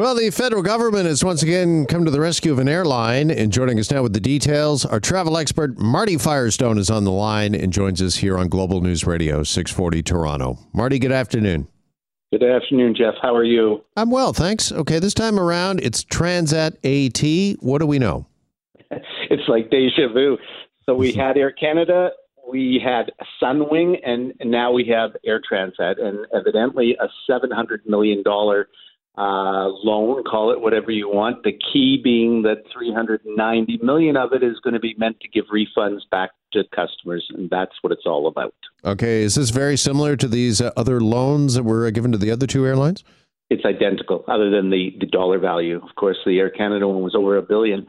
Well, the federal government has once again come to the rescue of an airline. And joining us now with the details, our travel expert Marty Firestone is on the line and joins us here on Global News Radio 640 Toronto. Marty, good afternoon. Good afternoon, Jeff. How are you? I'm well, thanks. Okay, this time around, it's Transat AT. What do we know? it's like deja vu. So we had Air Canada, we had Sunwing, and now we have Air Transat, and evidently a $700 million uh, loan, call it whatever you want. The key being that 390 million of it is going to be meant to give refunds back to customers, and that's what it's all about. Okay, is this very similar to these uh, other loans that were given to the other two airlines? It's identical, other than the, the dollar value. Of course, the Air Canada one was over a billion,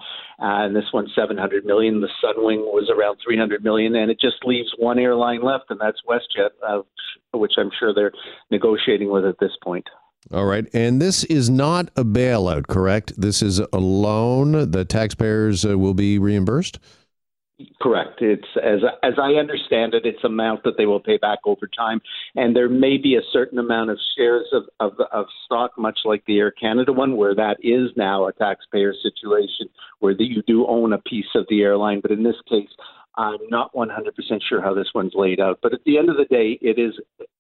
uh, and this one 700 million. The Sunwing was around 300 million, and it just leaves one airline left, and that's WestJet, uh, which I'm sure they're negotiating with at this point. All right. And this is not a bailout, correct? This is a loan. The taxpayers uh, will be reimbursed? Correct. It's as as I understand it, it's amount that they will pay back over time, and there may be a certain amount of shares of, of of stock, much like the Air Canada one, where that is now a taxpayer situation where you do own a piece of the airline. But in this case, I'm not 100% sure how this one's laid out, but at the end of the day, it is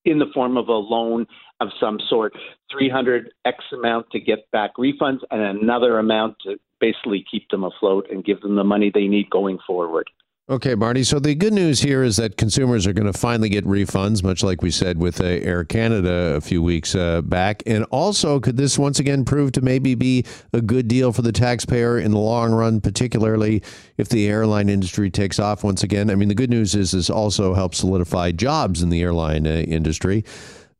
in the form of a loan of some sort, 300 X amount to get back refunds and another amount to basically keep them afloat and give them the money they need going forward. Okay, Marty. So the good news here is that consumers are going to finally get refunds, much like we said with uh, Air Canada a few weeks uh, back. And also, could this once again prove to maybe be a good deal for the taxpayer in the long run, particularly if the airline industry takes off once again? I mean, the good news is this also helps solidify jobs in the airline uh, industry.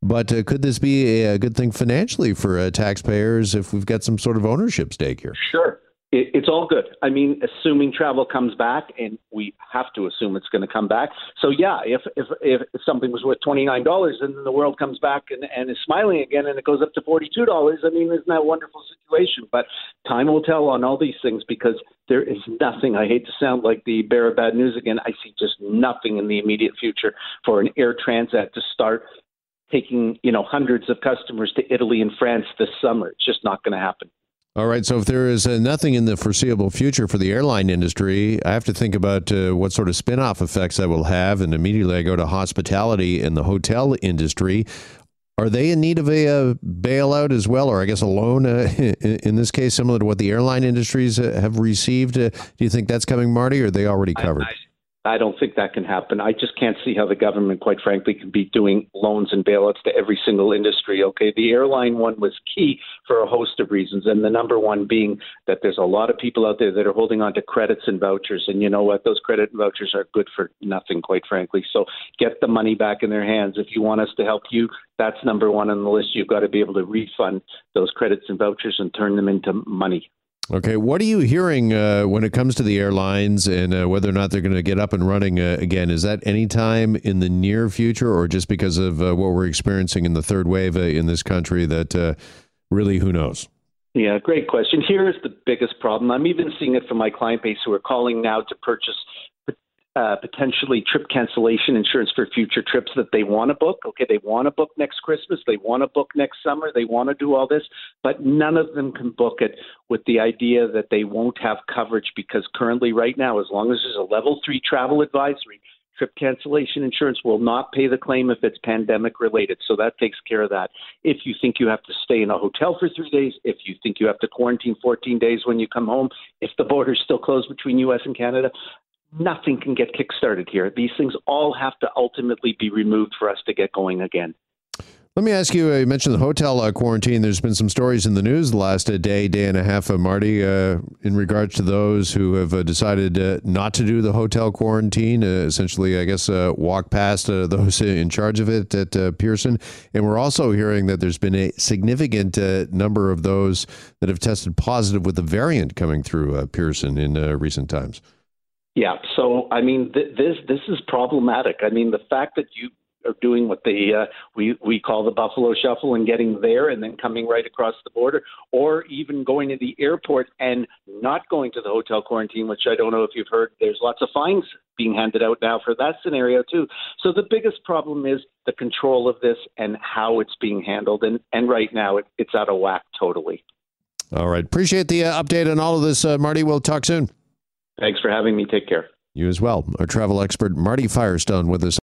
But uh, could this be a, good thing financially for uh, taxpayers if we've got some sort of ownership stake here? Sure it, it's all good. I mean, assuming travel comes back, and we have to assume it's going to come back. So yeah, if if if something was worth twenty nine dollars, and then the world comes back and, and is smiling again, and it goes up to forty two dollars, I mean, isn't that a wonderful situation? But time will tell on all these things because there is nothing. I hate to sound like the bearer of bad news again. I see just nothing in the immediate future for an air transat to start taking you know hundreds of customers to Italy and France this summer. It's just not going to happen. All right. So if there is uh, nothing in the foreseeable future for the airline industry, I have to think about uh, what sort of spin-off effects that will have. And immediately I go to hospitality and the hotel industry. Are they in need of a, uh, bailout as well, or I guess a loan uh, in, this case, similar to what the airline industries uh, have received? Uh, do you think that's coming, Marty, or are they already covered? I, I, I don't think that can happen. I just can't see how the government, quite frankly, can be doing loans and bailouts to every single industry. Okay, the airline one was key for a host of reasons, and the number one being that there's a lot of people out there that are holding on to credits and vouchers, and you know what? Those credit vouchers are good for nothing, quite frankly. So get the money back in their hands. If you want us to help you, that's number one on the list. You've got to be able to refund those credits and vouchers and turn them into money. Okay, what are you hearing uh, when it comes to the airlines and uh, whether or not they're going to get up and running uh, again? Is that any time in the near future, or just because of uh, what we're experiencing in the third wave uh, in this country? That uh, really, who knows? Yeah, great question. Here is the biggest problem. I'm even seeing it from my client base who are calling now to purchase uh, potentially trip cancellation insurance for future trips that they want to book. Okay, they want to book next Christmas, they want to book next summer, they want to do all this, but none of them can book it with the idea that they won't have coverage because currently, right now, as long as there's a level three travel advisory, trip cancellation insurance will not pay the claim if it's pandemic related. So that takes care of that. If you think you have to stay in a hotel for three days, if you think you have to quarantine 14 days when you come home, if the border's still closed between U.S. and Canada, nothing can get kickstarted here. These things all have to ultimately be removed for us to get going again. Let me ask you. Uh, you mentioned the hotel uh, quarantine. There's been some stories in the news the last uh, day, day and a half, uh, Marty, uh, in regards to those who have uh, decided not to do the hotel quarantine. essentially, I guess, walk past those in charge of it at Pearson. And we're also hearing that there's been a significant number of those that have tested positive with the variant coming through Pearson in recent times. Yeah. So I mean, th- this this is problematic. I mean, the fact that you are doing what the uh, we we call the Buffalo Shuffle and getting there and then coming right across the border, or even going to the airport and not going to the hotel quarantine, which I don't know if you've heard. There's lots of fines being handed out now for that scenario too. So the biggest problem is the control of this and how it's being handled, and and right now it, it's out of whack totally. All right. Appreciate the uh, update on all of this, uh, Marty. We'll talk soon. Thanks for having me. Take care. You as well. Our travel expert, Marty Firestone, with us.